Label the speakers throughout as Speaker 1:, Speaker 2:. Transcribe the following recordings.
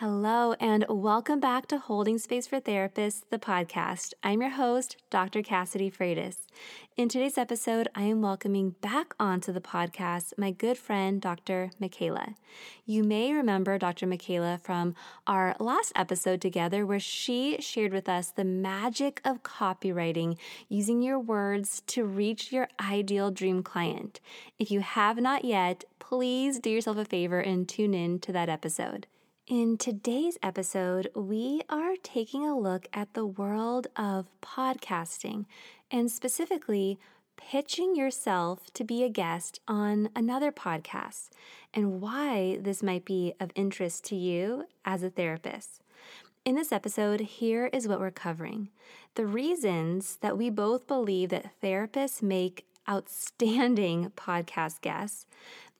Speaker 1: Hello, and welcome back to Holding Space for Therapists, the podcast. I'm your host, Dr. Cassidy Freitas. In today's episode, I am welcoming back onto the podcast my good friend, Dr. Michaela. You may remember Dr. Michaela from our last episode together, where she shared with us the magic of copywriting using your words to reach your ideal dream client. If you have not yet, please do yourself a favor and tune in to that episode. In today's episode, we are taking a look at the world of podcasting and specifically pitching yourself to be a guest on another podcast and why this might be of interest to you as a therapist. In this episode, here is what we're covering the reasons that we both believe that therapists make outstanding podcast guests,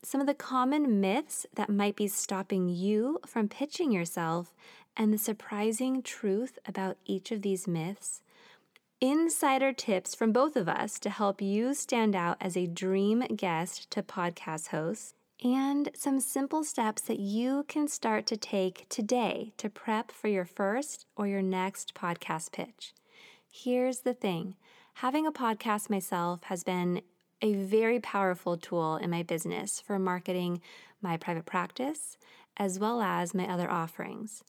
Speaker 1: some of the common myths that might be stopping you from pitching yourself, and the surprising truth about each of these myths. Insider tips from both of us to help you stand out as a dream guest to podcast hosts, and some simple steps that you can start to take today to prep for your first or your next podcast pitch. Here's the thing having a podcast myself has been a very powerful tool in my business for marketing my private practice as well as my other offerings.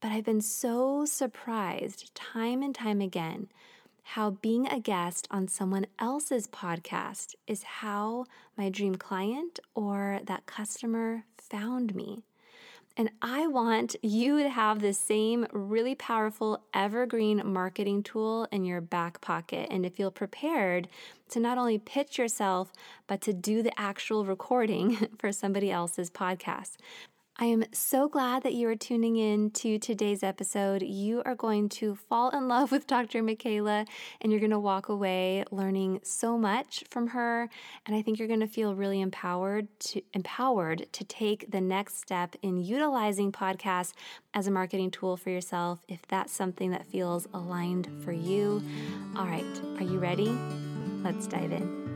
Speaker 1: But I've been so surprised time and time again how being a guest on someone else's podcast is how my dream client or that customer found me. And I want you to have the same really powerful evergreen marketing tool in your back pocket and to feel prepared to not only pitch yourself, but to do the actual recording for somebody else's podcast. I am so glad that you are tuning in to today's episode. You are going to fall in love with Dr. Michaela and you're going to walk away learning so much from her and I think you're going to feel really empowered to empowered to take the next step in utilizing podcasts as a marketing tool for yourself if that's something that feels aligned for you. All right, are you ready? Let's dive in.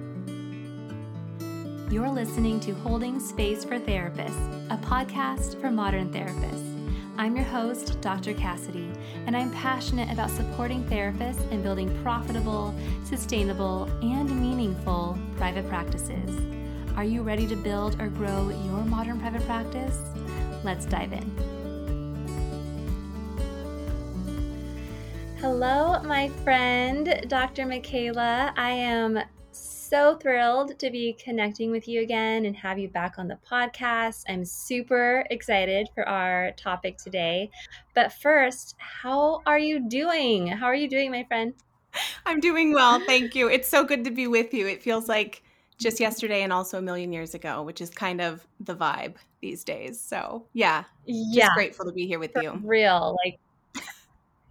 Speaker 1: You're listening to Holding Space for Therapists, a podcast for modern therapists. I'm your host, Dr. Cassidy, and I'm passionate about supporting therapists in building profitable, sustainable, and meaningful private practices. Are you ready to build or grow your modern private practice? Let's dive in. Hello, my friend, Dr. Michaela. I am so thrilled to be connecting with you again and have you back on the podcast. I'm super excited for our topic today. But first, how are you doing? How are you doing, my friend?
Speaker 2: I'm doing well. Thank you. It's so good to be with you. It feels like just yesterday and also a million years ago, which is kind of the vibe these days. So, yeah, just yeah, grateful to be here with you.
Speaker 1: Real. Like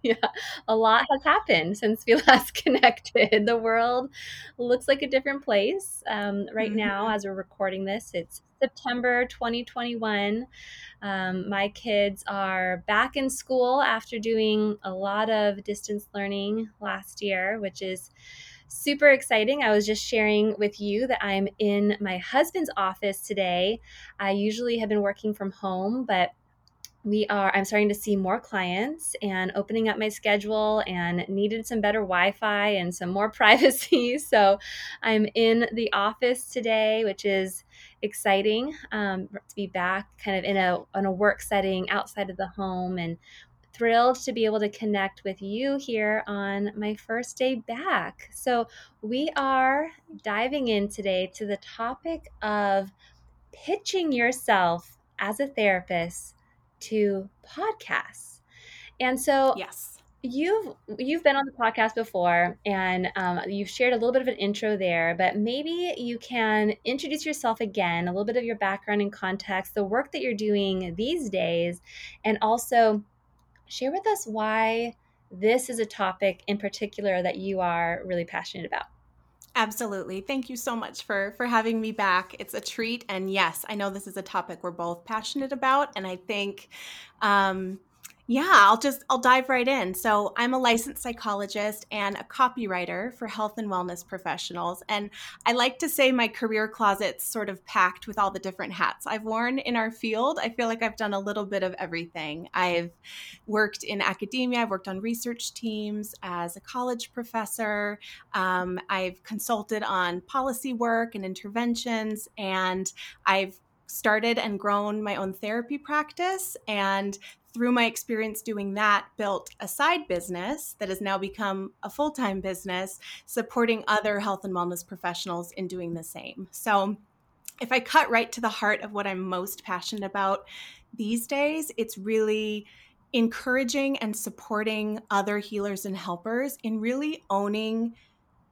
Speaker 1: yeah, a lot has happened since we last connected. The world looks like a different place um, right mm-hmm. now as we're recording this. It's September 2021. Um, my kids are back in school after doing a lot of distance learning last year, which is super exciting. I was just sharing with you that I'm in my husband's office today. I usually have been working from home, but we are i'm starting to see more clients and opening up my schedule and needed some better wi-fi and some more privacy. So i'm in the office today which is exciting um, to be back kind of in a in a work setting outside of the home and thrilled to be able to connect with you here on my first day back. So we are diving in today to the topic of pitching yourself as a therapist to podcasts. And so,
Speaker 2: yes.
Speaker 1: You've you've been on the podcast before, and um, you've shared a little bit of an intro there. But maybe you can introduce yourself again, a little bit of your background and context, the work that you're doing these days, and also share with us why this is a topic in particular that you are really passionate about.
Speaker 2: Absolutely. Thank you so much for for having me back. It's a treat and yes, I know this is a topic we're both passionate about and I think um Yeah, I'll just I'll dive right in. So, I'm a licensed psychologist and a copywriter for health and wellness professionals, and I like to say my career closet's sort of packed with all the different hats I've worn in our field. I feel like I've done a little bit of everything. I've worked in academia, I've worked on research teams as a college professor. Um, I've consulted on policy work and interventions, and I've started and grown my own therapy practice and through my experience doing that, built a side business that has now become a full time business, supporting other health and wellness professionals in doing the same. So, if I cut right to the heart of what I'm most passionate about these days, it's really encouraging and supporting other healers and helpers in really owning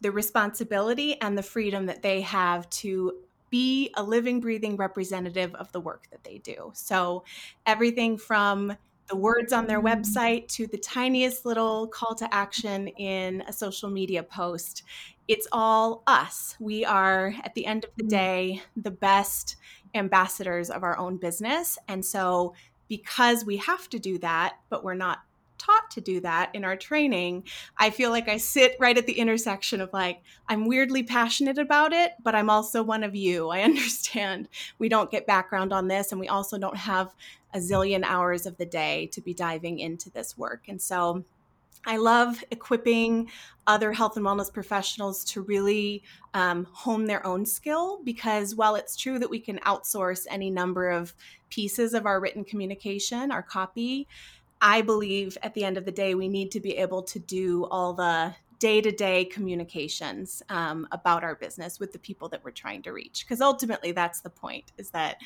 Speaker 2: the responsibility and the freedom that they have to be a living, breathing representative of the work that they do. So, everything from the words on their website to the tiniest little call to action in a social media post. It's all us. We are, at the end of the mm. day, the best ambassadors of our own business. And so, because we have to do that, but we're not taught to do that in our training, I feel like I sit right at the intersection of like, I'm weirdly passionate about it, but I'm also one of you. I understand we don't get background on this, and we also don't have a zillion hours of the day to be diving into this work. And so, I love equipping other health and wellness professionals to really um, hone their own skill because while it's true that we can outsource any number of pieces of our written communication, our copy, I believe at the end of the day, we need to be able to do all the day to day communications um, about our business with the people that we're trying to reach. Because ultimately, that's the point is that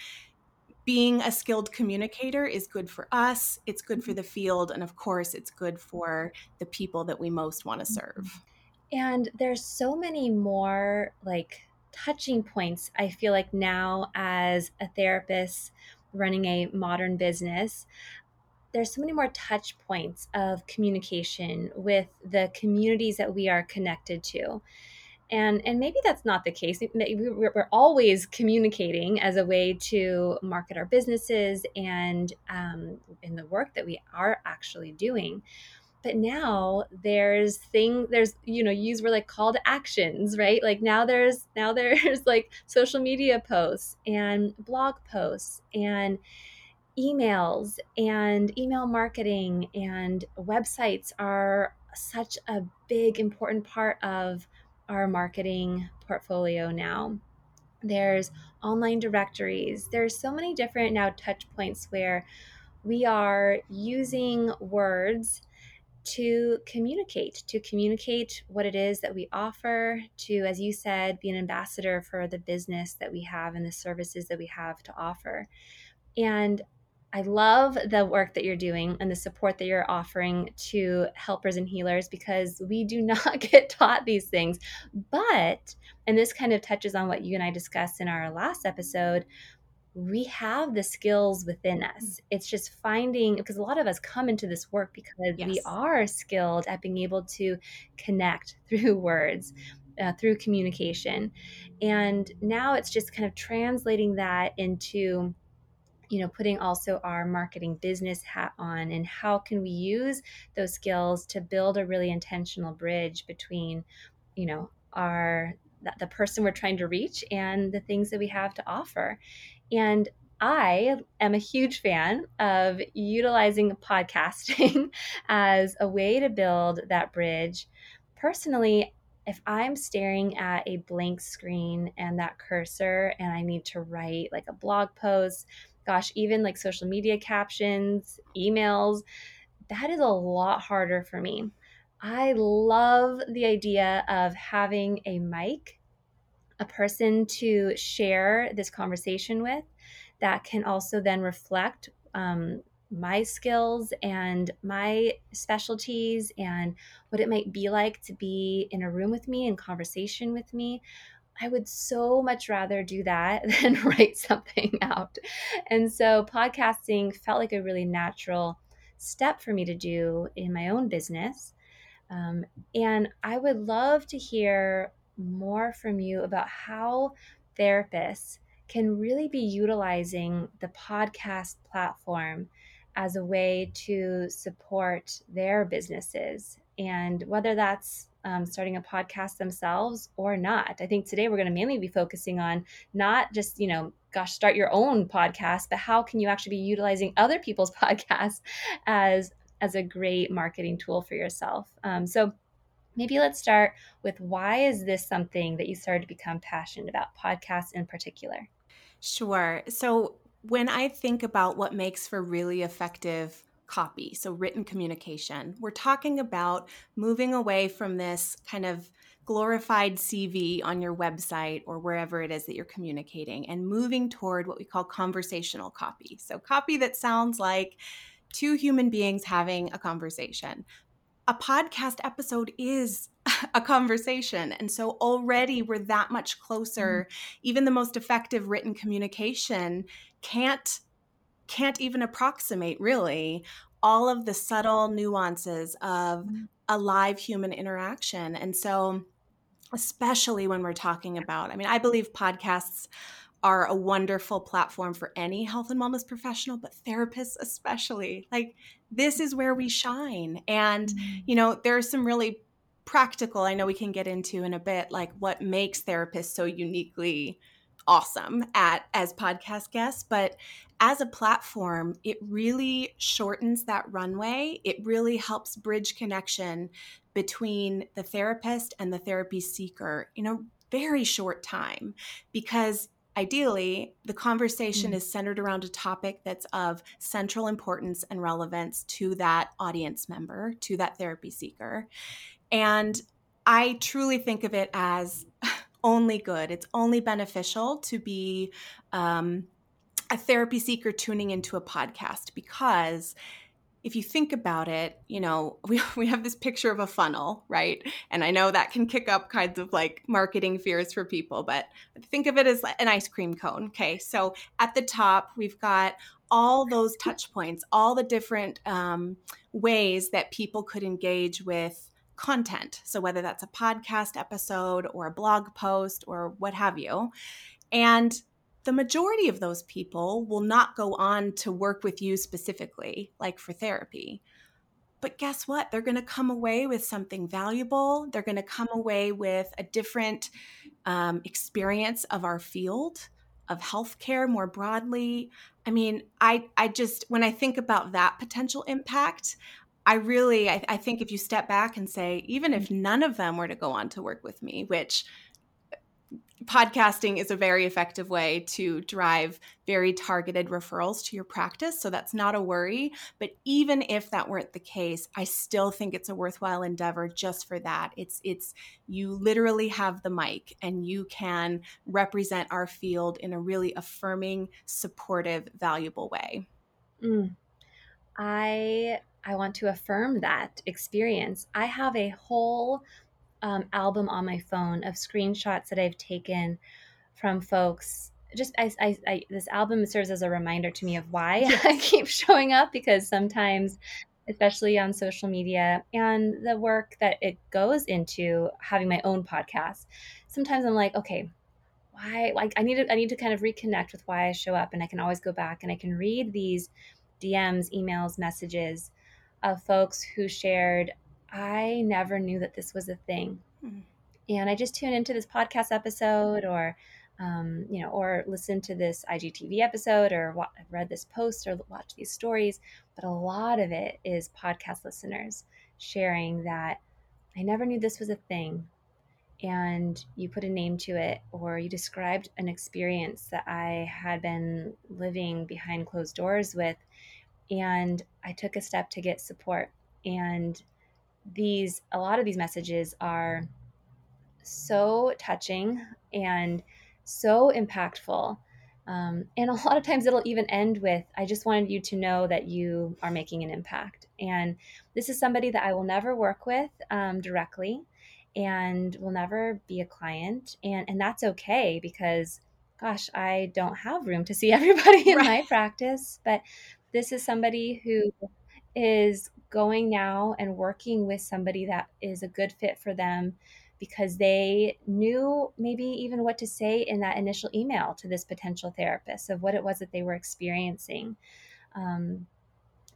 Speaker 2: being a skilled communicator is good for us, it's good for the field, and of course, it's good for the people that we most want to mm-hmm. serve.
Speaker 1: And there's so many more like touching points, I feel like now as a therapist running a modern business there's so many more touch points of communication with the communities that we are connected to. And and maybe that's not the case. We're always communicating as a way to market our businesses and um, in the work that we are actually doing. But now there's thing there's you know use were like call to actions right? Like now there's now there's like social media posts and blog posts and emails and email marketing and websites are such a big important part of our marketing portfolio now. There's online directories. There's so many different now touch points where we are using words to communicate to communicate what it is that we offer to as you said be an ambassador for the business that we have and the services that we have to offer. And I love the work that you're doing and the support that you're offering to helpers and healers because we do not get taught these things. But, and this kind of touches on what you and I discussed in our last episode, we have the skills within us. Mm. It's just finding, because a lot of us come into this work because yes. we are skilled at being able to connect through words. Uh, through communication. And now it's just kind of translating that into you know putting also our marketing business hat on and how can we use those skills to build a really intentional bridge between you know our the person we're trying to reach and the things that we have to offer and I am a huge fan of utilizing podcasting as a way to build that bridge. Personally, if I'm staring at a blank screen and that cursor and I need to write like a blog post, gosh, even like social media captions, emails, that is a lot harder for me. I love the idea of having a mic, a person to share this conversation with that can also then reflect um, my skills and my specialties and what it might be like to be in a room with me and conversation with me I would so much rather do that than write something out. And so podcasting felt like a really natural step for me to do in my own business. Um, and I would love to hear more from you about how therapists can really be utilizing the podcast platform as a way to support their businesses. And whether that's um, starting a podcast themselves or not. I think today we're going to mainly be focusing on not just, you know, gosh, start your own podcast, but how can you actually be utilizing other people's podcasts as as a great marketing tool for yourself. Um, so maybe let's start with why is this something that you started to become passionate about podcasts in particular?
Speaker 2: Sure. So when I think about what makes for really effective copy, so written communication. We're talking about moving away from this kind of glorified CV on your website or wherever it is that you're communicating and moving toward what we call conversational copy. So, copy that sounds like two human beings having a conversation. A podcast episode is a conversation. And so already we're that much closer. Mm-hmm. Even the most effective written communication can't can't even approximate really all of the subtle nuances of mm-hmm. a live human interaction. And so, especially when we're talking about, I mean, I believe podcasts are a wonderful platform for any health and wellness professional, but therapists especially. Like, this is where we shine. And, mm-hmm. you know, there are some really practical, I know we can get into in a bit, like what makes therapists so uniquely awesome at as podcast guests but as a platform it really shortens that runway it really helps bridge connection between the therapist and the therapy seeker in a very short time because ideally the conversation mm. is centered around a topic that's of central importance and relevance to that audience member to that therapy seeker and i truly think of it as only good. It's only beneficial to be um, a therapy seeker tuning into a podcast because if you think about it, you know, we, we have this picture of a funnel, right? And I know that can kick up kinds of like marketing fears for people, but think of it as an ice cream cone. Okay. So at the top, we've got all those touch points, all the different um, ways that people could engage with content. So, whether that's a podcast episode or a blog post or what have you. And the majority of those people will not go on to work with you specifically, like for therapy. But guess what? They're going to come away with something valuable. They're going to come away with a different um, experience of our field of healthcare more broadly. I mean, I I just when I think about that potential impact, I really, I, I, think if you step back and say, even if none of them were to go on to work with me, which podcasting is a very effective way to drive very targeted referrals to your practice. So that's not a worry. But even if that weren't the case, I still think it's a worthwhile endeavor just for that. It's, it's, you literally have the mic and you can represent our field in a really affirming, supportive, valuable way.
Speaker 1: Mm. I I want to affirm that experience. I have a whole um, album on my phone of screenshots that I've taken from folks. Just I, I, I, this album serves as a reminder to me of why yes. I keep showing up because sometimes, especially on social media and the work that it goes into having my own podcast, sometimes I'm like, okay, why? Like I need to I need to kind of reconnect with why I show up, and I can always go back and I can read these DMs, emails, messages of folks who shared, I never knew that this was a thing. Mm-hmm. And I just tune into this podcast episode or, um, you know, or listen to this IGTV episode or wa- read this post or watch these stories. But a lot of it is podcast listeners sharing that I never knew this was a thing. And you put a name to it, or you described an experience that I had been living behind closed doors with and I took a step to get support. And these, a lot of these messages are so touching and so impactful. Um, and a lot of times it'll even end with, I just wanted you to know that you are making an impact. And this is somebody that I will never work with um, directly and will never be a client. And, and that's okay because gosh, I don't have room to see everybody in right. my practice, but this is somebody who is going now and working with somebody that is a good fit for them because they knew maybe even what to say in that initial email to this potential therapist of what it was that they were experiencing. Um,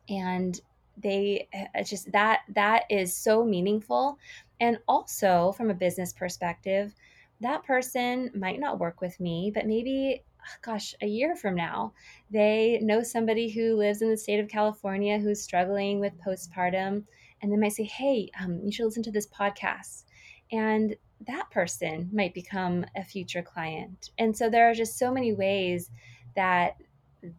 Speaker 1: and they just that that is so meaningful and also from a business perspective that person might not work with me but maybe gosh a year from now they know somebody who lives in the state of california who's struggling with postpartum and they might say hey um, you should listen to this podcast. And that person might become a future client. And so there are just so many ways that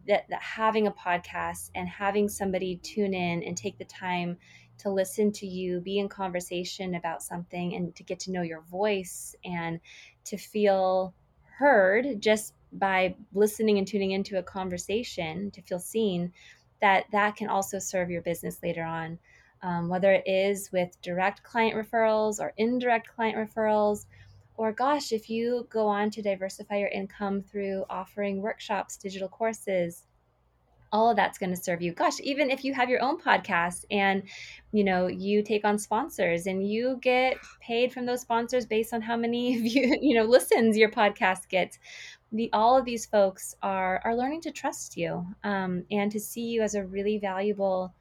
Speaker 1: that, that having a podcast and having somebody tune in and take the time to listen to you, be in conversation about something, and to get to know your voice and to feel heard just by listening and tuning into a conversation, to feel seen, that that can also serve your business later on. Um, whether it is with direct client referrals or indirect client referrals, or gosh, if you go on to diversify your income through offering workshops, digital courses, all of that's going to serve you gosh even if you have your own podcast and you know you take on sponsors and you get paid from those sponsors based on how many of you you know listens your podcast gets the all of these folks are are learning to trust you um, and to see you as a really valuable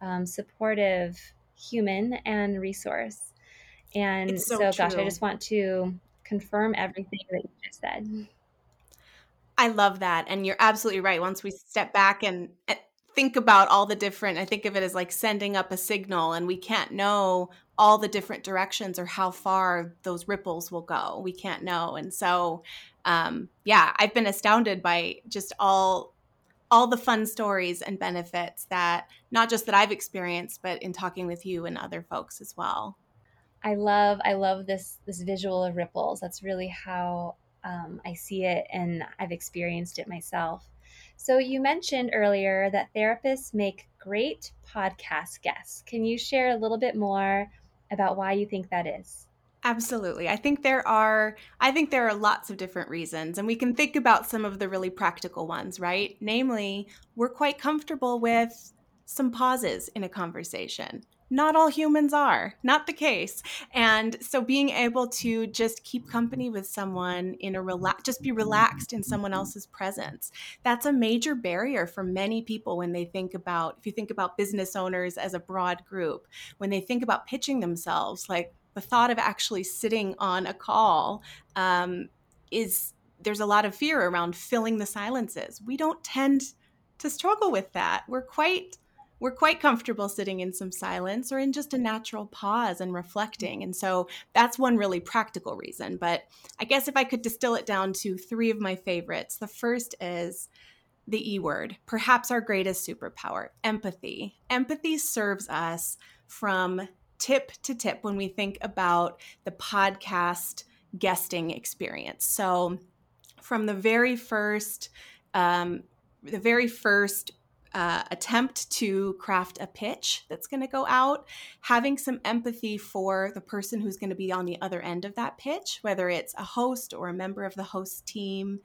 Speaker 1: um, supportive human and resource and so, so gosh, I just want to confirm everything that you just said.
Speaker 2: I love that. And you're absolutely right. Once we step back and think about all the different, I think of it as like sending up a signal, and we can't know all the different directions or how far those ripples will go. We can't know. And so, um, yeah, I've been astounded by just all all the fun stories and benefits that not just that I've experienced, but in talking with you and other folks as well.
Speaker 1: I love I love this this visual of ripples. That's really how um, I see it, and I've experienced it myself. So you mentioned earlier that therapists make great podcast guests. Can you share a little bit more about why you think that is?
Speaker 2: Absolutely. I think there are I think there are lots of different reasons and we can think about some of the really practical ones, right? Namely, we're quite comfortable with some pauses in a conversation not all humans are. Not the case. And so being able to just keep company with someone in a relax just be relaxed in someone else's presence that's a major barrier for many people when they think about if you think about business owners as a broad group when they think about pitching themselves like the thought of actually sitting on a call um, is there's a lot of fear around filling the silences. We don't tend to struggle with that. We're quite we're quite comfortable sitting in some silence or in just a natural pause and reflecting. And so that's one really practical reason. But I guess if I could distill it down to three of my favorites, the first is the E word, perhaps our greatest superpower empathy. Empathy serves us from tip to tip when we think about the podcast guesting experience. So, from the very first, um, the very first uh, attempt to craft a pitch that's going to go out, having some empathy for the person who's going to be on the other end of that pitch, whether it's a host or a member of the host team,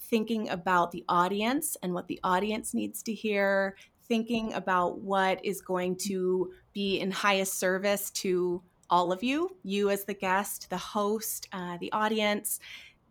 Speaker 2: thinking about the audience and what the audience needs to hear, thinking about what is going to be in highest service to all of you, you as the guest, the host, uh, the audience,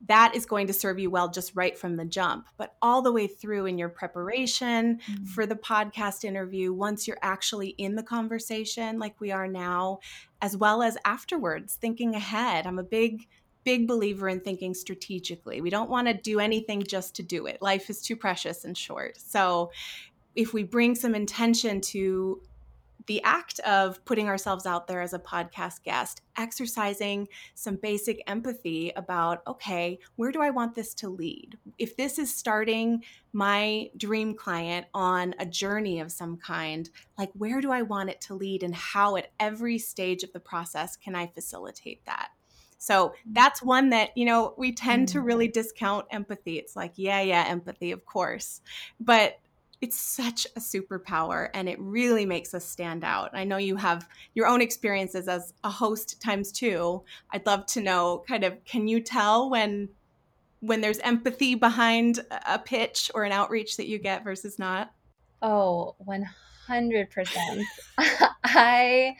Speaker 2: that is going to serve you well just right from the jump. But all the way through in your preparation mm-hmm. for the podcast interview, once you're actually in the conversation, like we are now, as well as afterwards, thinking ahead. I'm a big, big believer in thinking strategically. We don't want to do anything just to do it. Life is too precious and short. So if we bring some intention to the act of putting ourselves out there as a podcast guest, exercising some basic empathy about, okay, where do I want this to lead? If this is starting my dream client on a journey of some kind, like where do I want it to lead and how at every stage of the process can I facilitate that? So that's one that, you know, we tend to mm. really discount empathy. It's like, yeah, yeah, empathy, of course. But it's such a superpower and it really makes us stand out. I know you have your own experiences as a host times two. I'd love to know kind of can you tell when when there's empathy behind a pitch or an outreach that you get versus not?
Speaker 1: Oh, 100%. I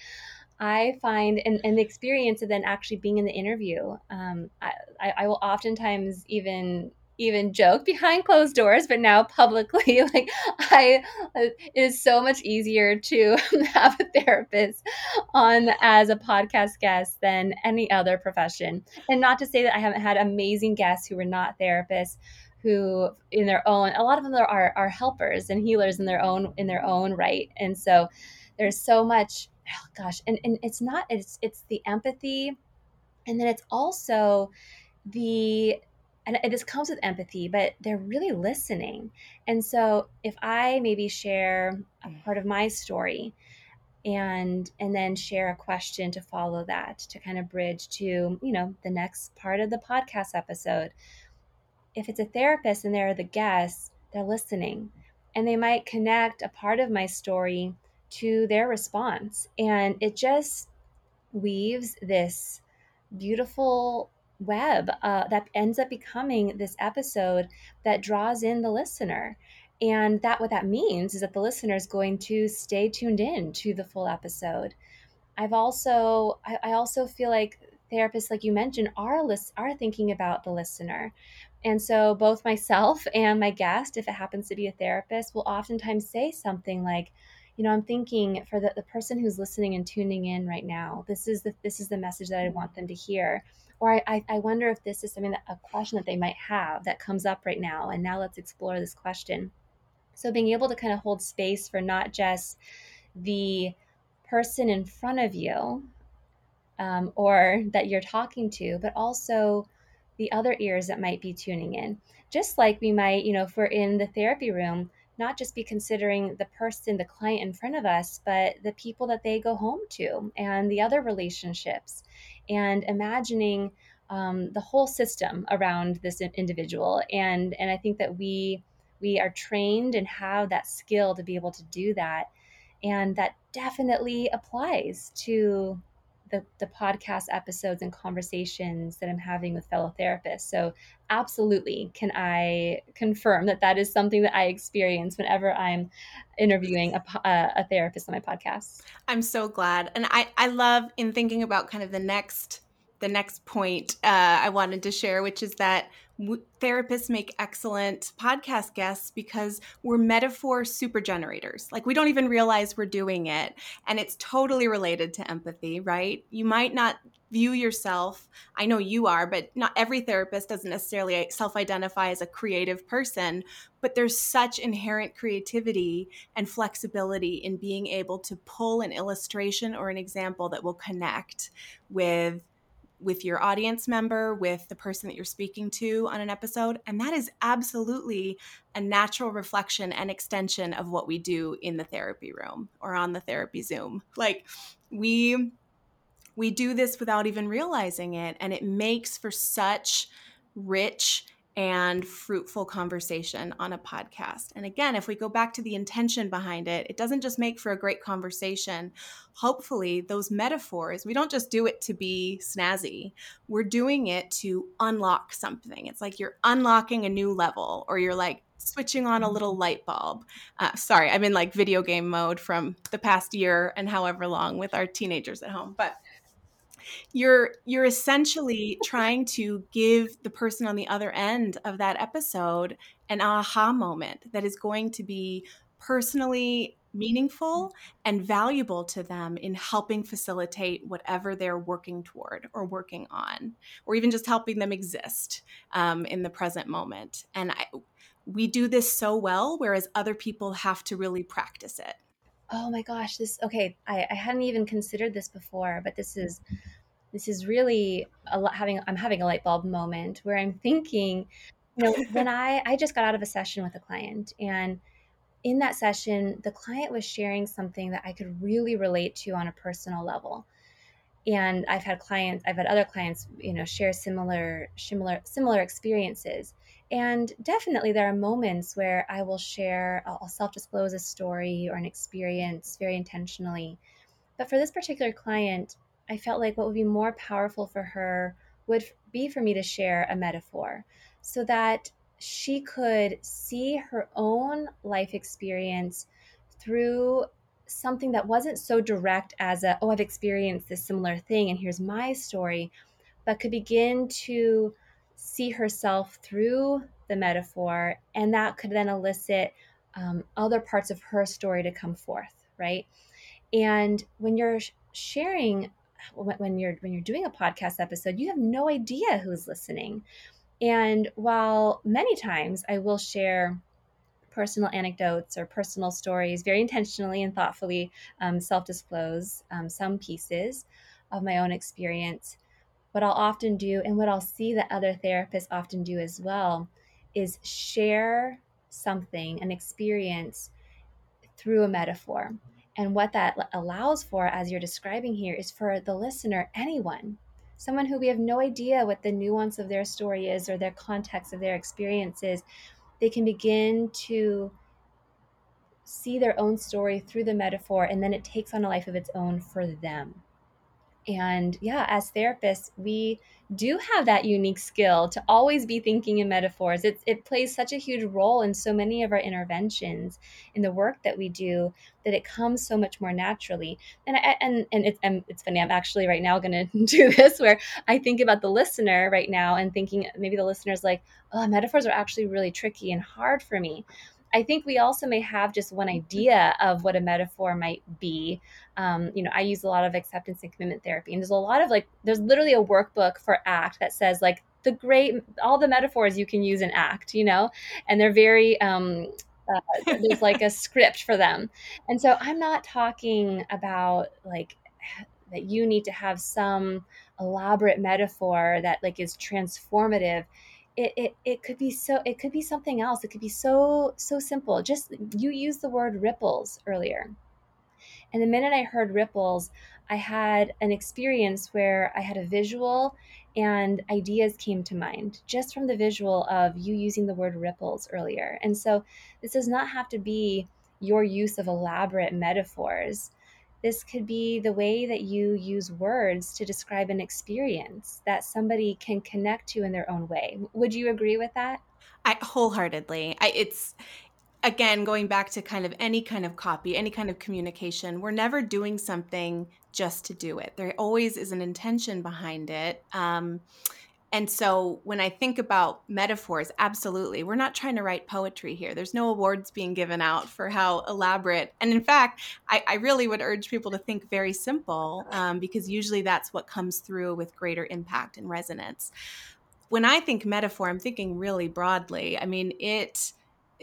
Speaker 1: I find and, and the experience of then actually being in the interview, um, I, I will oftentimes even even joke behind closed doors, but now publicly, like I, uh, it is so much easier to have a therapist on as a podcast guest than any other profession. And not to say that I haven't had amazing guests who were not therapists, who in their own, a lot of them are are helpers and healers in their own in their own right. And so there's so much, oh gosh, and and it's not it's it's the empathy, and then it's also the and this comes with empathy, but they're really listening. And so if I maybe share a part of my story and and then share a question to follow that to kind of bridge to, you know, the next part of the podcast episode. If it's a therapist and they're the guests, they're listening and they might connect a part of my story to their response and it just weaves this beautiful web uh, that ends up becoming this episode that draws in the listener. And that what that means is that the listener is going to stay tuned in to the full episode. I've also i, I also feel like therapists like you mentioned are list, are thinking about the listener. And so both myself and my guest if it happens to be a therapist will oftentimes say something like you know i'm thinking for the, the person who's listening and tuning in right now this is the this is the message that i want them to hear or I, I wonder if this is something that a question that they might have that comes up right now and now let's explore this question. So being able to kind of hold space for not just the person in front of you um, or that you're talking to but also the other ears that might be tuning in. Just like we might you know if we're in the therapy room not just be considering the person, the client in front of us, but the people that they go home to and the other relationships, and imagining um, the whole system around this individual. And and I think that we we are trained and have that skill to be able to do that, and that definitely applies to the, the podcast episodes and conversations that I'm having with fellow therapists. So, absolutely, can I confirm that that is something that I experience whenever I'm interviewing a, a therapist on my podcast?
Speaker 2: I'm so glad. And I, I love in thinking about kind of the next the next point uh, I wanted to share, which is that therapists make excellent podcast guests because we're metaphor super generators. Like we don't even realize we're doing it. And it's totally related to empathy, right? You might not view yourself, I know you are, but not every therapist doesn't necessarily eh, self identify as a creative person. But there's such inherent creativity and flexibility in being able to pull an illustration or an example that will connect with with your audience member, with the person that you're speaking to on an episode. And that is absolutely a natural reflection and extension of what we do in the therapy room or on the therapy Zoom. Like we we do this without even realizing it and it makes for such rich and fruitful conversation on a podcast. And again, if we go back to the intention behind it, it doesn't just make for a great conversation. Hopefully, those metaphors, we don't just do it to be snazzy, we're doing it to unlock something. It's like you're unlocking a new level, or you're like, switching on a little light bulb. Uh, sorry, I'm in like video game mode from the past year and however long with our teenagers at home. But you're you're essentially trying to give the person on the other end of that episode an aha moment that is going to be personally meaningful and valuable to them in helping facilitate whatever they're working toward or working on, or even just helping them exist um, in the present moment. And I, we do this so well, whereas other people have to really practice it.
Speaker 1: Oh my gosh, this okay. I, I hadn't even considered this before, but this is mm-hmm. this is really a lot having i'm having a light bulb moment where i'm thinking you know when i i just got out of a session with a client and in that session the client was sharing something that i could really relate to on a personal level and i've had clients i've had other clients you know share similar similar similar experiences and definitely there are moments where i will share i'll self-disclose a story or an experience very intentionally. But for this particular client I felt like what would be more powerful for her would be for me to share a metaphor so that she could see her own life experience through something that wasn't so direct as a, oh, I've experienced this similar thing and here's my story, but could begin to see herself through the metaphor, and that could then elicit um, other parts of her story to come forth, right? And when you're sharing, when you're when you're doing a podcast episode, you have no idea who's listening. And while many times I will share personal anecdotes or personal stories very intentionally and thoughtfully um, self disclose um, some pieces of my own experience. What I'll often do, and what I'll see that other therapists often do as well, is share something, an experience through a metaphor. And what that allows for, as you're describing here, is for the listener, anyone, someone who we have no idea what the nuance of their story is or their context of their experiences, they can begin to see their own story through the metaphor and then it takes on a life of its own for them. And yeah, as therapists, we do have that unique skill to always be thinking in metaphors. It, it plays such a huge role in so many of our interventions in the work that we do that it comes so much more naturally. And I, and and it's and it's funny. I'm actually right now going to do this where I think about the listener right now and thinking maybe the listener's like, oh, metaphors are actually really tricky and hard for me. I think we also may have just one idea of what a metaphor might be. Um, you know, I use a lot of acceptance and commitment therapy, and there's a lot of like, there's literally a workbook for ACT that says like the great, all the metaphors you can use in ACT, you know, and they're very, um, uh, there's like a script for them. And so I'm not talking about like that you need to have some elaborate metaphor that like is transformative it, it it could be so it could be something else. It could be so so simple. Just you used the word ripples earlier. And the minute i heard ripples i had an experience where i had a visual and ideas came to mind just from the visual of you using the word ripples earlier. And so this does not have to be your use of elaborate metaphors this could be the way that you use words to describe an experience that somebody can connect to in their own way. Would you agree with that?
Speaker 2: I wholeheartedly. I, it's again going back to kind of any kind of copy, any kind of communication. We're never doing something just to do it. There always is an intention behind it. Um, and so when I think about metaphors, absolutely, we're not trying to write poetry here. There's no awards being given out for how elaborate. And in fact, I, I really would urge people to think very simple um, because usually that's what comes through with greater impact and resonance. When I think metaphor, I'm thinking really broadly. I mean, it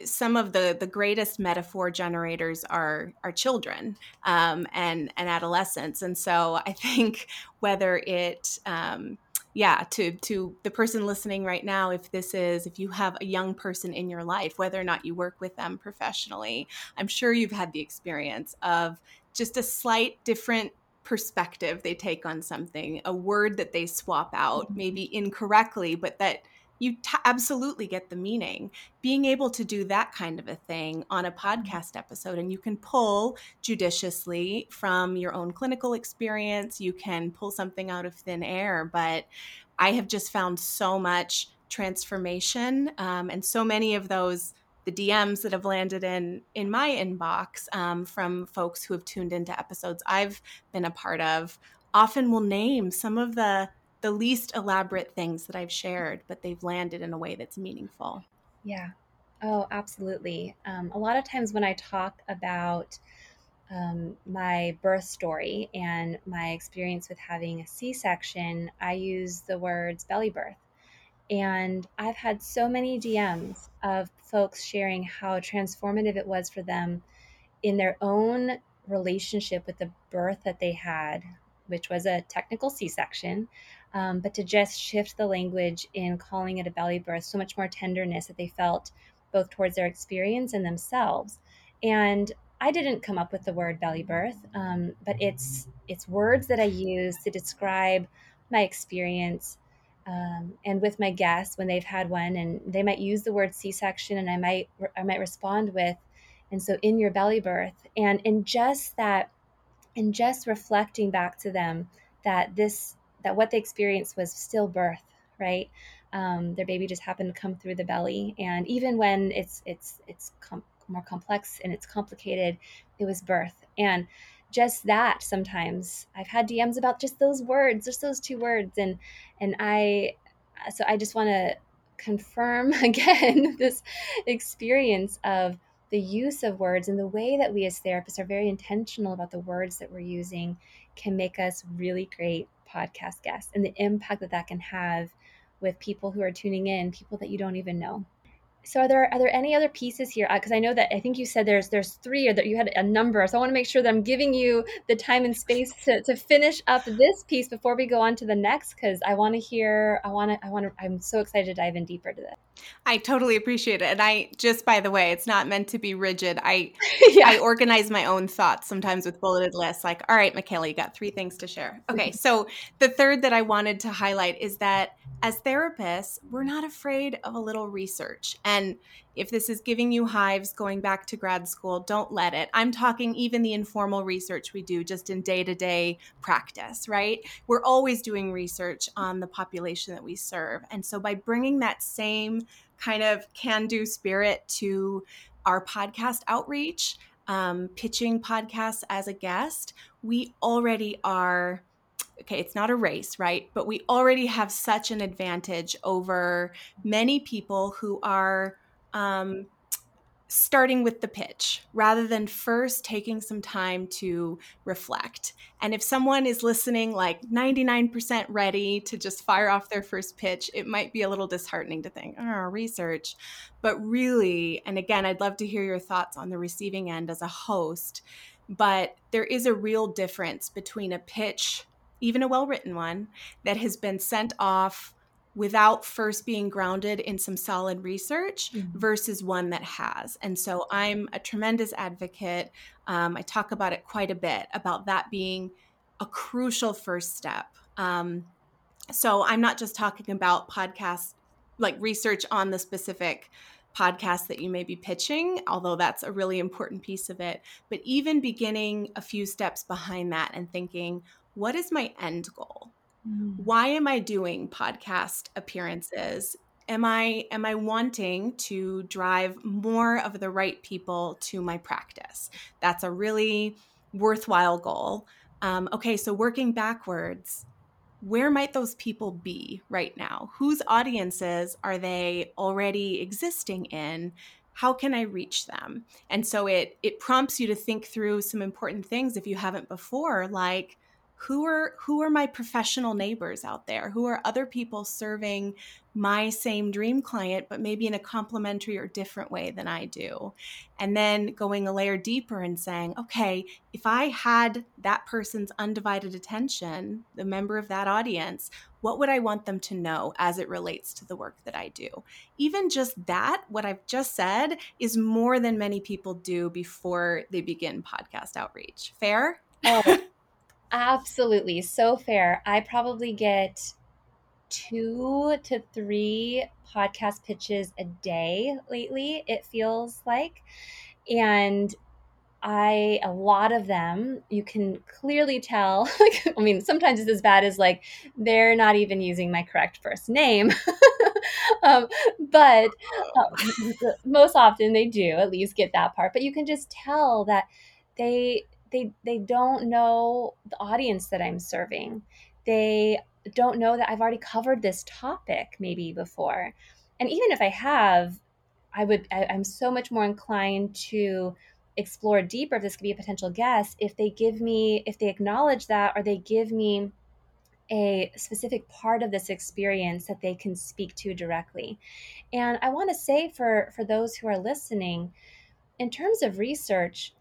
Speaker 2: some of the the greatest metaphor generators are are children um, and and adolescents, and so I think whether it um, yeah to to the person listening right now if this is if you have a young person in your life whether or not you work with them professionally i'm sure you've had the experience of just a slight different perspective they take on something a word that they swap out mm-hmm. maybe incorrectly but that you t- absolutely get the meaning. Being able to do that kind of a thing on a mm-hmm. podcast episode, and you can pull judiciously from your own clinical experience, you can pull something out of thin air. But I have just found so much transformation um, and so many of those the DMs that have landed in in my inbox um, from folks who have tuned into episodes I've been a part of often will name some of the the least elaborate things that I've shared, but they've landed in a way that's meaningful.
Speaker 1: Yeah. Oh, absolutely. Um, a lot of times when I talk about um, my birth story and my experience with having a C section, I use the words belly birth. And I've had so many DMs of folks sharing how transformative it was for them in their own relationship with the birth that they had, which was a technical C section, um, but to just shift the language in calling it a belly birth, so much more tenderness that they felt both towards their experience and themselves. And I didn't come up with the word belly birth, um, but it's it's words that I use to describe my experience. Um, and with my guests when they've had one, and they might use the word C-section, and I might I might respond with, and so in your belly birth, and in just that, in just reflecting back to them that this that what they experienced was still birth, right? Um, their baby just happened to come through the belly, and even when it's it's it's com- more complex and it's complicated, it was birth. And just that sometimes I've had DMs about just those words, just those two words, and and I so I just want to confirm again this experience of the use of words and the way that we as therapists are very intentional about the words that we're using can make us really great podcast guests and the impact that that can have with people who are tuning in, people that you don't even know. So are there are there any other pieces here? Because uh, i know that i think you said there's there's three or that you had a number so i want to make sure that i'm giving you the time and space to, to finish up this piece before we go on to the next because i want to hear i want to i want to i'm so excited to dive in deeper to this
Speaker 2: i totally appreciate it and i just by the way it's not meant to be rigid i yeah. i organize my own thoughts sometimes with bulleted lists like all right michaela you got three things to share okay mm-hmm. so the third that i wanted to highlight is that as therapists we're not afraid of a little research and if this is giving you hives going back to grad school, don't let it. I'm talking even the informal research we do just in day to day practice, right? We're always doing research on the population that we serve. And so by bringing that same kind of can do spirit to our podcast outreach, um, pitching podcasts as a guest, we already are okay, it's not a race, right? But we already have such an advantage over many people who are um, starting with the pitch rather than first taking some time to reflect. And if someone is listening like 99% ready to just fire off their first pitch, it might be a little disheartening to think, oh, research. But really, and again, I'd love to hear your thoughts on the receiving end as a host. But there is a real difference between a pitch, even a well written one, that has been sent off without first being grounded in some solid research mm-hmm. versus one that has. And so I'm a tremendous advocate. Um, I talk about it quite a bit about that being a crucial first step. Um, so I'm not just talking about podcasts, like research on the specific podcast that you may be pitching, although that's a really important piece of it, but even beginning a few steps behind that and thinking, what is my end goal? Mm. Why am I doing podcast appearances? Am I am I wanting to drive more of the right people to my practice? That's a really worthwhile goal. Um, okay, so working backwards, where might those people be right now? Whose audiences are they already existing in? How can I reach them? And so it it prompts you to think through some important things if you haven't before, like who are who are my professional neighbors out there? Who are other people serving my same dream client but maybe in a complementary or different way than i do? And then going a layer deeper and saying okay if i had that person's undivided attention the member of that audience what would i want them to know as it relates to the work that i do? Even just that what i've just said is more than many people do before they begin podcast outreach. Fair?
Speaker 1: Oh Absolutely. So fair. I probably get two to three podcast pitches a day lately, it feels like. And I, a lot of them, you can clearly tell. Like, I mean, sometimes it's as bad as like they're not even using my correct first name. um, but uh, most often they do at least get that part. But you can just tell that they they they don't know the audience that I'm serving. They don't know that I've already covered this topic maybe before. And even if I have, I would I, I'm so much more inclined to explore deeper if this could be a potential guest if they give me if they acknowledge that or they give me a specific part of this experience that they can speak to directly and i want to say for for those who are listening in terms of research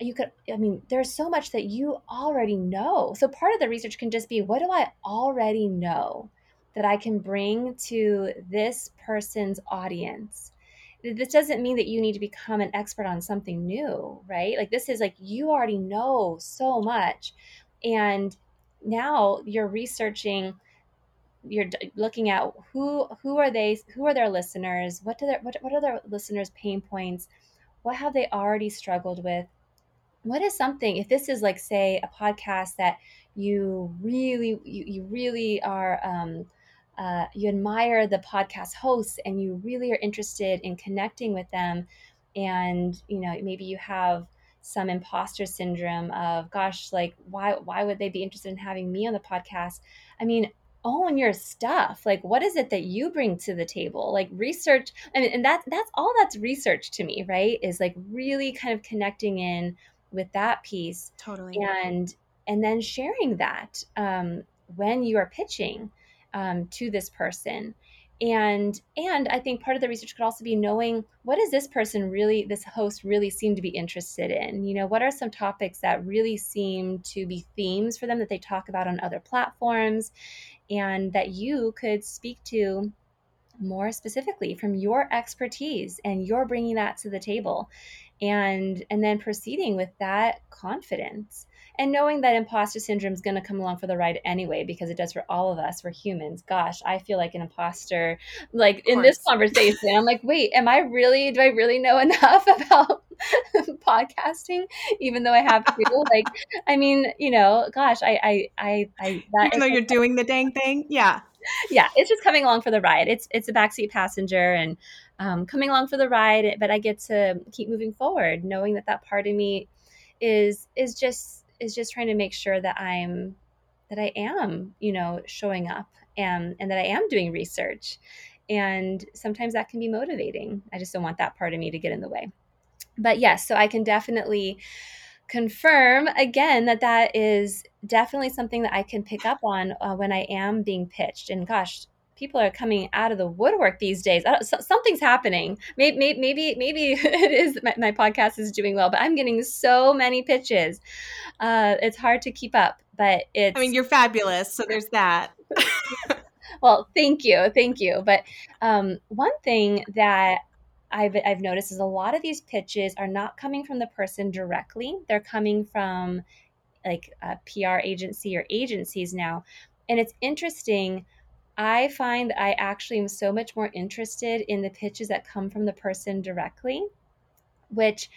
Speaker 1: you could i mean there's so much that you already know. So part of the research can just be what do i already know that i can bring to this person's audience? This doesn't mean that you need to become an expert on something new right? Like this is like you already know so much. And now you're researching you're looking at who who are they who are their listeners? What do their what, what are their listeners pain points? What have they already struggled with what is something if this is like say a podcast that you really you, you really are um, uh, you admire the podcast hosts and you really are interested in connecting with them and you know maybe you have some imposter syndrome of gosh like why why would they be interested in having me on the podcast? I mean own your stuff. Like what is it that you bring to the table? Like research I mean, and that that's all that's research to me right is like really kind of connecting in with that piece
Speaker 2: totally.
Speaker 1: and and then sharing that um, when you are pitching um, to this person. And and i think part of the research could also be knowing what does this person really this host really seem to be interested in? You know what are some topics that really seem to be themes for them that they talk about on other platforms? And that you could speak to more specifically from your expertise and you're bringing that to the table and and then proceeding with that confidence and knowing that imposter syndrome is going to come along for the ride anyway because it does for all of us we're humans. Gosh i feel like an imposter like in this conversation. I'm like wait am i really do i really know enough about podcasting even though i have to? Like i mean you know gosh i i i, I
Speaker 2: that even though you're doing the dang thing? Yeah.
Speaker 1: Yeah it's just coming along for the ride. It's it's a backseat passenger and um, coming along for the ride but i get to keep moving forward knowing that that part of me is is just is just trying to make sure that I'm that I am, you know, showing up and and that I am doing research. And sometimes that can be motivating. I just don't want that part of me to get in the way. But yes, so I can definitely confirm again that that is definitely something that I can pick up on uh, when I am being pitched. And gosh, people are coming out of the woodwork these days. something's happening. Maybe, maybe, maybe, maybe it is my, my, podcast is doing well, but I'm getting so many pitches. Uh, it's hard to keep up, but it's.
Speaker 2: I mean, you're fabulous, so there's that.
Speaker 1: well, thank you, thank you. But um, one thing that I've, I've noticed is a lot of these pitches are not coming from the person directly. They're coming from like a PR agency or agencies now. And it's interesting I find I actually am so much more interested in the pitches that come from the person directly, which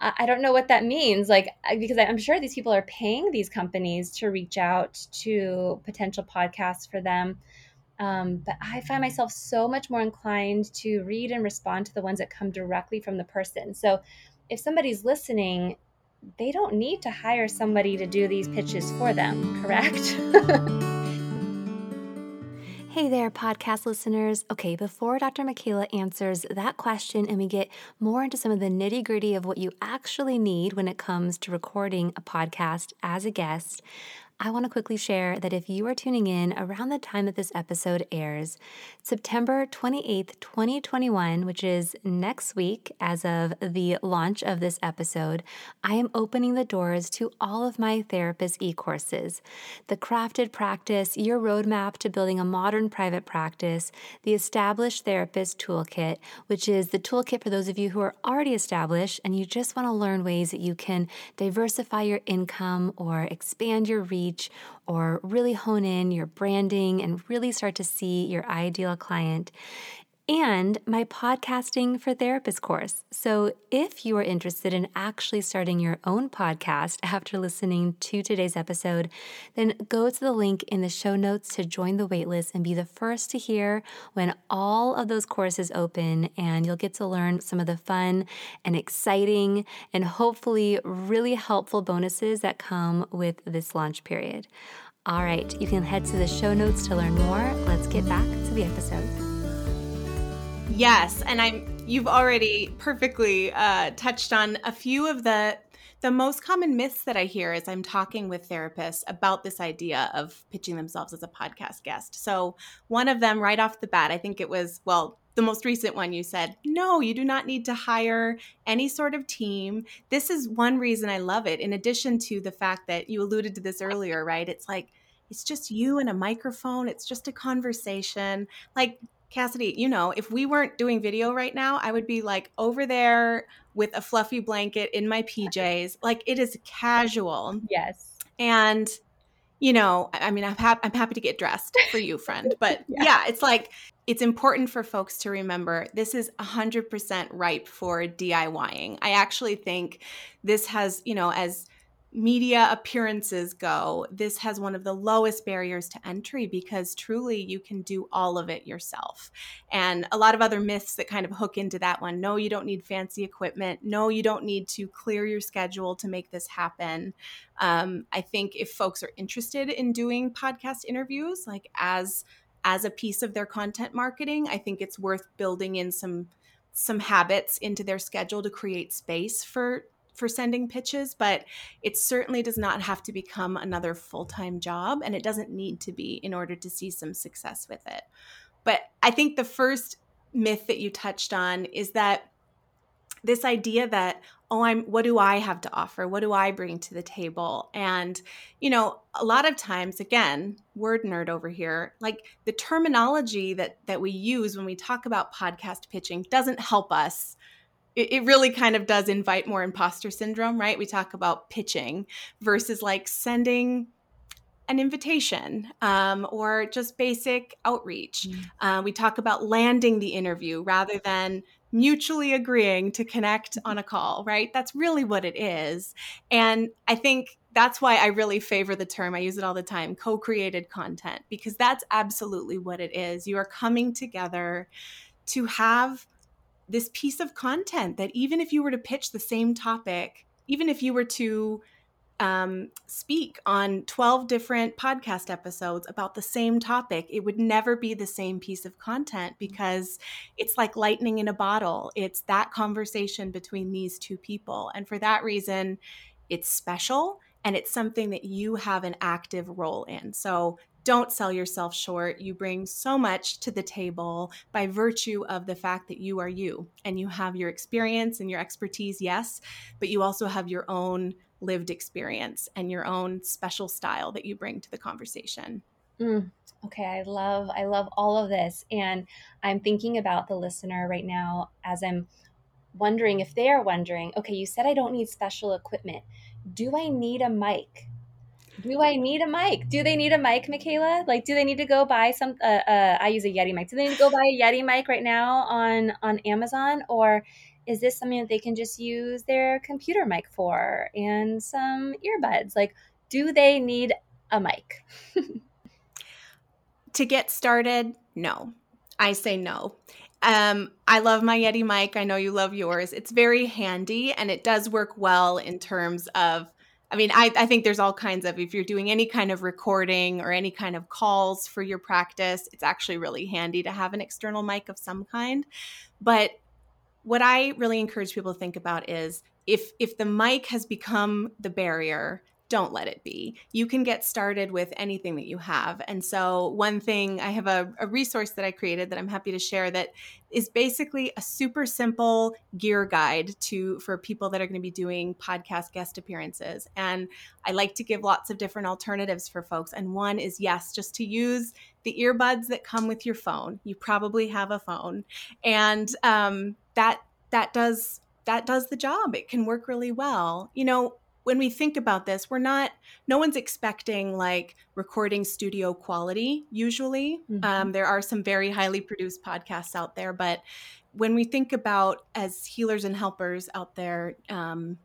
Speaker 1: I don't know what that means. Like, because I'm sure these people are paying these companies to reach out to potential podcasts for them. Um, but I find myself so much more inclined to read and respond to the ones that come directly from the person. So if somebody's listening, they don't need to hire somebody to do these pitches for them, correct? Hey there, podcast listeners. Okay, before Dr. Michaela answers that question and we get more into some of the nitty gritty of what you actually need when it comes to recording a podcast as a guest, I want to quickly share that if you are tuning in around the time that this episode airs, September 28th, 2021, which is next week as of the launch of this episode, I am opening the doors to all of my therapist e courses the Crafted Practice, Your Roadmap to Building a Modern Private Practice, the Established Therapist Toolkit, which is the toolkit for those of you who are already established and you just want to learn ways that you can diversify your income or expand your reach reach or really hone in your branding and really start to see your ideal client and my podcasting for therapist course. So, if you are interested in actually starting your own podcast after listening to today's episode, then go to the link in the show notes to join the waitlist and be the first to hear when all of those courses open. And you'll get to learn some of the fun and exciting and hopefully really helpful bonuses that come with this launch period. All right, you can head to the show notes to learn more. Let's get back to the episode.
Speaker 2: Yes, and I'm you've already perfectly uh, touched on a few of the the most common myths that I hear as I'm talking with therapists about this idea of pitching themselves as a podcast guest. So, one of them right off the bat, I think it was, well, the most recent one you said, no, you do not need to hire any sort of team. This is one reason I love it, in addition to the fact that you alluded to this earlier, right? It's like, it's just you and a microphone, it's just a conversation. Like, Cassidy, you know, if we weren't doing video right now, I would be like over there with a fluffy blanket in my PJs. Like it is casual.
Speaker 1: Yes.
Speaker 2: And you know, I mean, I'm, I'm happy to get dressed for you, friend. But yeah. yeah, it's like, it's important for folks to remember this is 100% ripe for DIYing. I actually think this has, you know, as media appearances go, this has one of the lowest barriers to entry because truly you can do all of it yourself. And a lot of other myths that kind of hook into that one no, you don't need fancy equipment. No, you don't need to clear your schedule to make this happen. Um, I think if folks are interested in doing podcast interviews, like as as a piece of their content marketing, I think it's worth building in some some habits into their schedule to create space for for sending pitches, but it certainly does not have to become another full time job, and it doesn't need to be in order to see some success with it. But I think the first myth that you touched on is that this idea that oh i'm what do i have to offer what do i bring to the table and you know a lot of times again word nerd over here like the terminology that that we use when we talk about podcast pitching doesn't help us it, really kind of does invite more imposter syndrome, right? We talk about pitching versus like sending an invitation um, or just basic outreach. Mm. Uh, we talk about landing the interview rather than mutually agreeing to connect on a call, right? That's really what it is. And I think that's why I really favor the term, I use it all the time co created content, because that's absolutely what it is. You are coming together to have this piece of content that even if you were to pitch the same topic, even if you were to um, speak on 12 different podcast episodes about the same topic, it would never be the same piece of content because it's like lightning in a bottle. It's that conversation between these two people. And for that reason, it's special and it's something that you have an active role in. So don't sell yourself short. You bring so much to the table by virtue of the fact that you are you and you have your experience and your expertise, yes, but you also have your own lived experience and your own special style that you bring to the conversation.
Speaker 1: Mm, okay, I love I love all of this and I'm thinking about the listener right now as I'm wondering if they are wondering, okay, you said I don't need special equipment. Do I need a mic? Do I need a mic? Do they need a mic, Michaela? Like, do they need to go buy some? Uh, uh, I use a Yeti mic. Do they need to go buy a Yeti mic right now on on Amazon, or is this something that they can just use their computer mic for and some earbuds? Like, do they need a mic?
Speaker 2: to get started, no. I say no. Um, I love my Yeti mic. I know you love yours. It's very handy and it does work well in terms of I mean, I, I think there's all kinds of, if you're doing any kind of recording or any kind of calls for your practice, it's actually really handy to have an external mic of some kind. But what I really encourage people to think about is if if the mic has become the barrier don't let it be. You can get started with anything that you have. And so, one thing I have a, a, resource that I created that I'm happy to share that is basically a super simple gear guide to for people that are going to be doing podcast guest appearances. And I like to give lots of different alternatives for folks. And one is yes, just to use the earbuds that come with your phone. You probably have a phone, and um, that that does that does the job. It can work really well. You know, when we think about this, we're not, no one's expecting like recording studio quality usually. Mm-hmm. Um, there are some very highly produced podcasts out there, but when we think about as healers and helpers out there, um,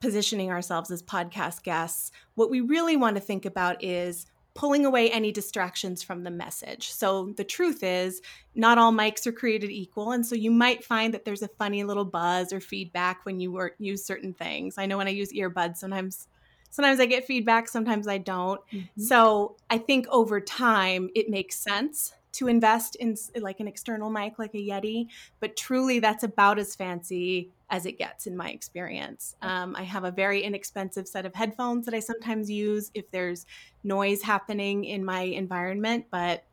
Speaker 2: positioning ourselves as podcast guests, what we really want to think about is pulling away any distractions from the message. So the truth is, not all mics are created equal, and so you might find that there's a funny little buzz or feedback when you work, use certain things. I know when I use earbuds, sometimes sometimes I get feedback, sometimes I don't. Mm-hmm. So I think over time it makes sense to invest in like an external mic like a Yeti, but truly that's about as fancy as it gets in my experience. Um, I have a very inexpensive set of headphones that I sometimes use if there's noise happening in my environment. But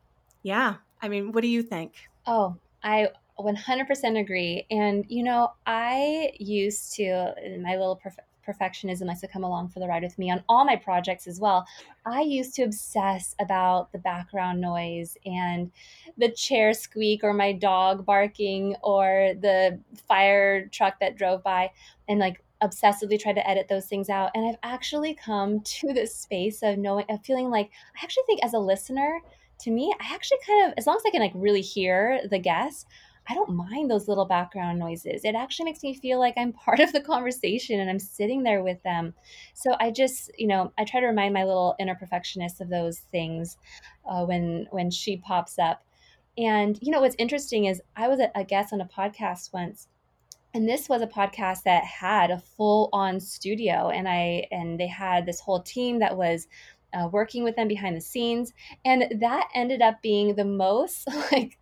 Speaker 2: yeah, I mean, what do you think?
Speaker 1: Oh, I 100% agree. And, you know, I used to, in my little prof- perfectionism likes to come along for the ride with me on all my projects as well. I used to obsess about the background noise and the chair squeak or my dog barking or the fire truck that drove by and like obsessively try to edit those things out. And I've actually come to this space of knowing, of feeling like I actually think as a listener, to me, I actually kind of, as long as I can like really hear the guests, I don't mind those little background noises. It actually makes me feel like I'm part of the conversation and I'm sitting there with them. So I just, you know, I try to remind my little inner perfectionist of those things uh, when when she pops up. And you know what's interesting is I was a, a guest on a podcast once and this was a podcast that had a full on studio and i and they had this whole team that was uh, working with them behind the scenes and that ended up being the most like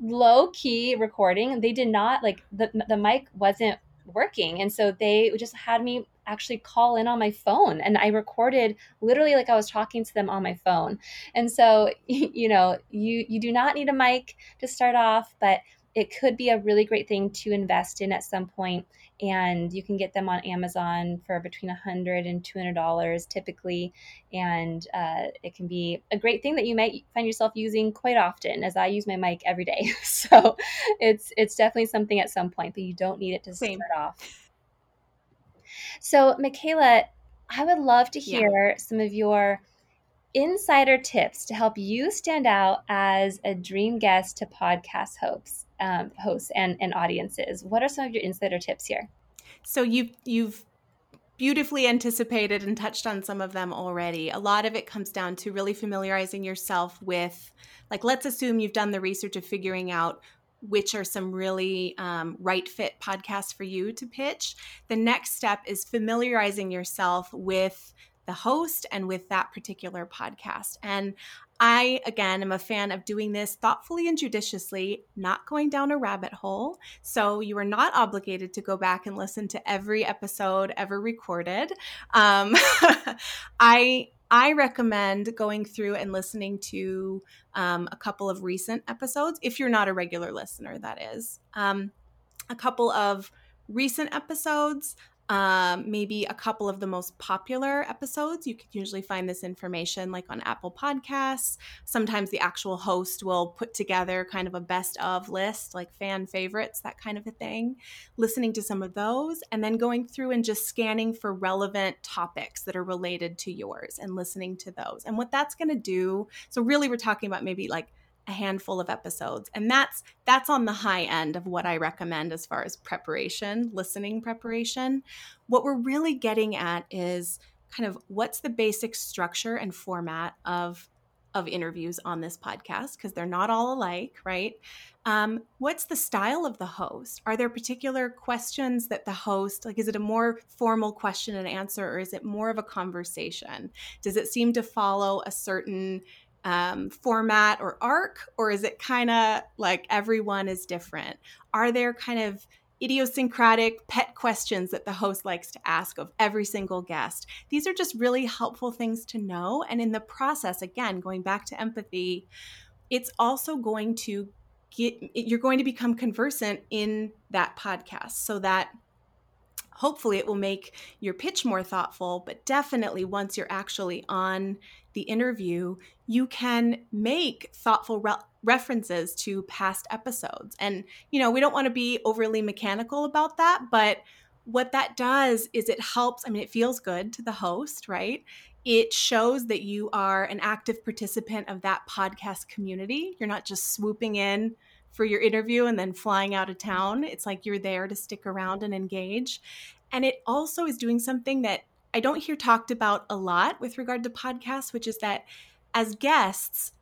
Speaker 1: low key recording. They did not like the, the mic wasn't working and so they just had me actually call in on my phone and i recorded literally like i was talking to them on my phone. And so you know you you do not need a mic to start off but it could be a really great thing to invest in at some point and you can get them on amazon for between 100 and 200 dollars typically and uh, it can be a great thing that you might find yourself using quite often as i use my mic every day so it's it's definitely something at some point but you don't need it to Same. start off so michaela i would love to hear yeah. some of your insider tips to help you stand out as a dream guest to podcast hosts, um, hosts and, and audiences. What are some of your insider tips here?
Speaker 2: So you've you've beautifully anticipated and touched on some of them already. A lot of it comes down to really familiarizing yourself with, like, let's assume you've done the research of figuring out which are some really um, right fit podcasts for you to pitch. The next step is familiarizing yourself with the host and with that particular podcast. And I, again, am a fan of doing this thoughtfully and judiciously, not going down a rabbit hole. So you are not obligated to go back and listen to every episode ever recorded. Um, I I recommend going through and listening to um, a couple of recent episodes, if you're not a regular listener, that is. Um, a couple of recent episodes um, maybe a couple of the most popular episodes. You can usually find this information like on Apple Podcasts. Sometimes the actual host will put together kind of a best of list, like fan favorites, that kind of a thing. Listening to some of those and then going through and just scanning for relevant topics that are related to yours and listening to those. And what that's going to do, so really we're talking about maybe like a handful of episodes and that's that's on the high end of what i recommend as far as preparation listening preparation. What we're really getting at is kind of what's the basic structure and format of of interviews on this podcast because they're not all alike right? Um, what's the style of the host? Are there particular questions that the host like is it a more formal question and answer or is it more of a conversation? Does it seem to follow a certain um, format or arc, or is it kind of like everyone is different? Are there kind of idiosyncratic pet questions that the host likes to ask of every single guest? These are just really helpful things to know. And in the process, again, going back to empathy, it's also going to get, you're going to become conversant in that podcast so that hopefully it will make your pitch more thoughtful but definitely once you're actually on the interview you can make thoughtful re- references to past episodes. And you know we don't want to be overly mechanical about that but what that does is it helps i mean it feels good to the host right? It shows that you are an active participant of that podcast community. You're not just swooping in for your interview and then flying out of town. It's like you're there to stick around and engage. And it also is doing something that I don't hear talked about a lot with regard to podcasts, which is that as guests,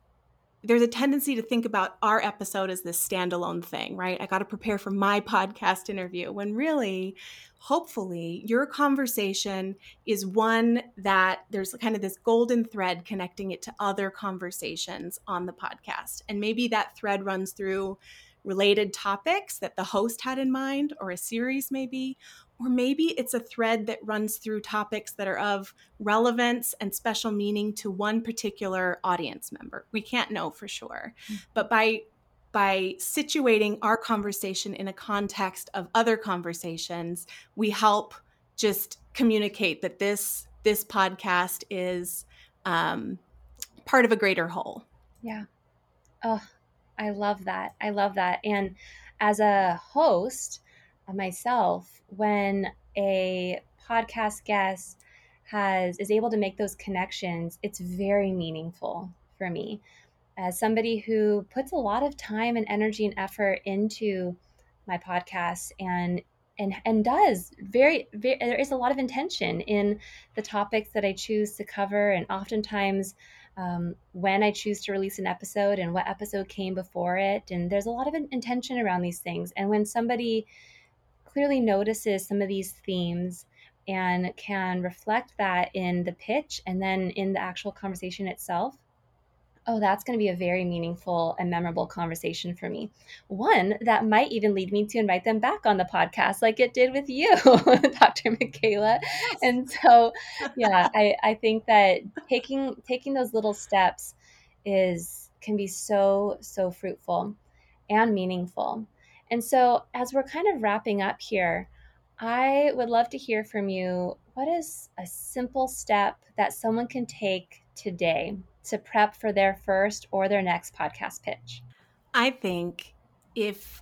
Speaker 2: there's a tendency to think about our episode as this standalone thing, right? I got to prepare for my podcast interview when really, hopefully, your conversation is one that there's kind of this golden thread connecting it to other conversations on the podcast. And maybe that thread runs through related topics that the host had in mind, or a series maybe, or maybe it's a thread that runs through topics that are of relevance and special meaning to one particular audience member. We can't know for sure. Mm-hmm. But by by situating our conversation in a context of other conversations, we help just communicate that this this podcast is um, part of a greater whole.
Speaker 1: Yeah. Oh, I love that. I love that. And as a host myself, when a podcast guest has is able to make those connections, it's very meaningful for me. as somebody who puts a lot of time and energy and effort into my podcast and and and does very, very there is a lot of intention in the topics that I choose to cover and oftentimes um, when I choose to release an episode and what episode came before it and there's a lot of intention around these things and when somebody clearly notices some of these themes and can reflect that in the pitch and then in the actual conversation itself oh, that's going to be a very meaningful and memorable conversation for me. One that might even lead me to invite them back on the podcast, like it did with you, Dr. Michaela. And so, yeah, I, I think that taking taking those little steps is can be so so fruitful and meaningful. And so, as we're kind of wrapping up here, I would love to hear from you. What is a simple step that someone can take today to prep for their first or their next podcast pitch?
Speaker 2: I think if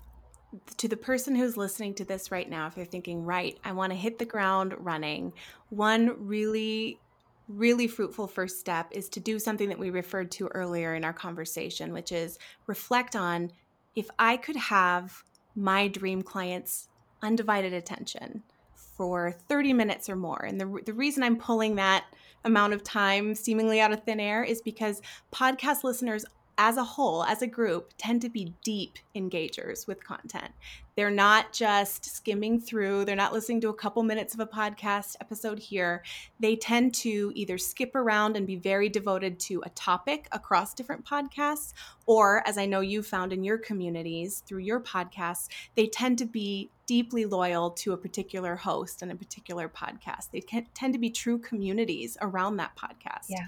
Speaker 2: to the person who's listening to this right now, if they're thinking, right, I want to hit the ground running, one really, really fruitful first step is to do something that we referred to earlier in our conversation, which is reflect on if I could have my dream client's undivided attention for 30 minutes or more. And the, the reason I'm pulling that amount of time seemingly out of thin air is because podcast listeners as a whole, as a group, tend to be deep engagers with content. They're not just skimming through, they're not listening to a couple minutes of a podcast episode here. They tend to either skip around and be very devoted to a topic across different podcasts, or as I know you found in your communities through your podcasts, they tend to be deeply loyal to a particular host and a particular podcast. They tend to be true communities around that podcast.
Speaker 1: Yeah.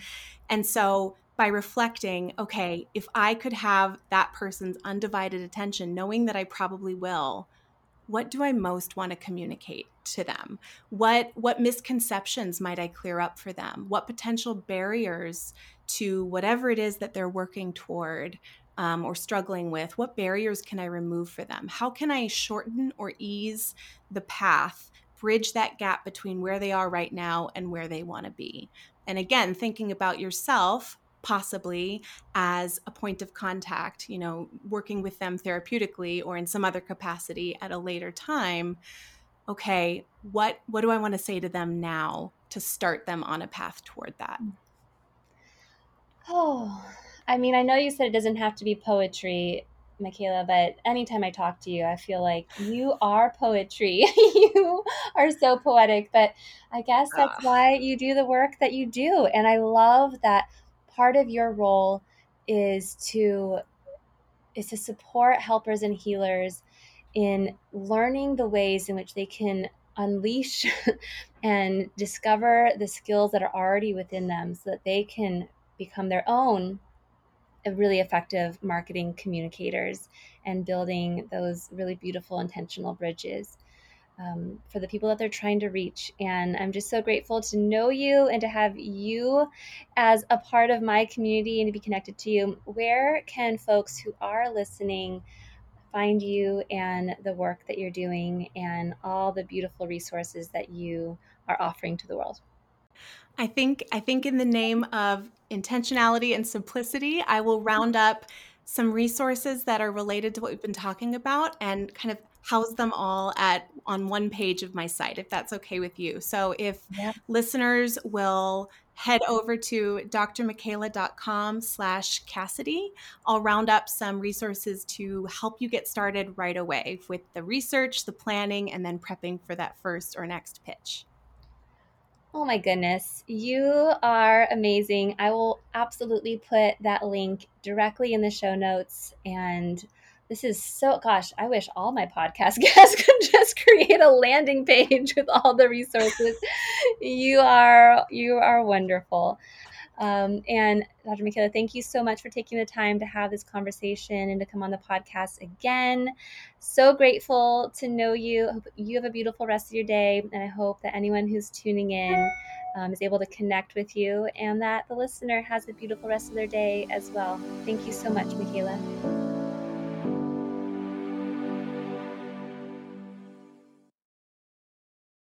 Speaker 2: And so by reflecting, okay, if I could have that person's undivided attention, knowing that I probably will, what do I most want to communicate to them? What what misconceptions might I clear up for them? What potential barriers to whatever it is that they're working toward um, or struggling with? What barriers can I remove for them? How can I shorten or ease the path, bridge that gap between where they are right now and where they want to be? And again, thinking about yourself possibly as a point of contact, you know, working with them therapeutically or in some other capacity at a later time. Okay, what what do I want to say to them now to start them on a path toward that?
Speaker 1: Oh, I mean, I know you said it doesn't have to be poetry, Michaela, but anytime I talk to you, I feel like you are poetry. you are so poetic, but I guess that's uh. why you do the work that you do. And I love that part of your role is to is to support helpers and healers in learning the ways in which they can unleash and discover the skills that are already within them so that they can become their own uh, really effective marketing communicators and building those really beautiful intentional bridges um, for the people that they're trying to reach. And I'm just so grateful to know you and to have you as a part of my community and to be connected to you. Where can folks who are listening find you and the work that you're doing and all the beautiful resources that you are offering to the world?
Speaker 2: I think I think in the name of intentionality and simplicity, I will round up some resources that are related to what we've been talking about and kind of house them all at on one page of my site if that's okay with you so if yep. listeners will head over to drmichaela.com slash cassidy i'll round up some resources to help you get started right away with the research the planning and then prepping for that first or next pitch
Speaker 1: Oh my goodness, you are amazing. I will absolutely put that link directly in the show notes and this is so gosh i wish all my podcast guests could just create a landing page with all the resources. You are you are wonderful. Um, and dr michaela thank you so much for taking the time to have this conversation and to come on the podcast again. So grateful to know you. Hope you have a beautiful rest of your day and i hope that anyone who's tuning in um, is able to connect with you and that the listener has a beautiful rest of their day as well. Thank you so much michaela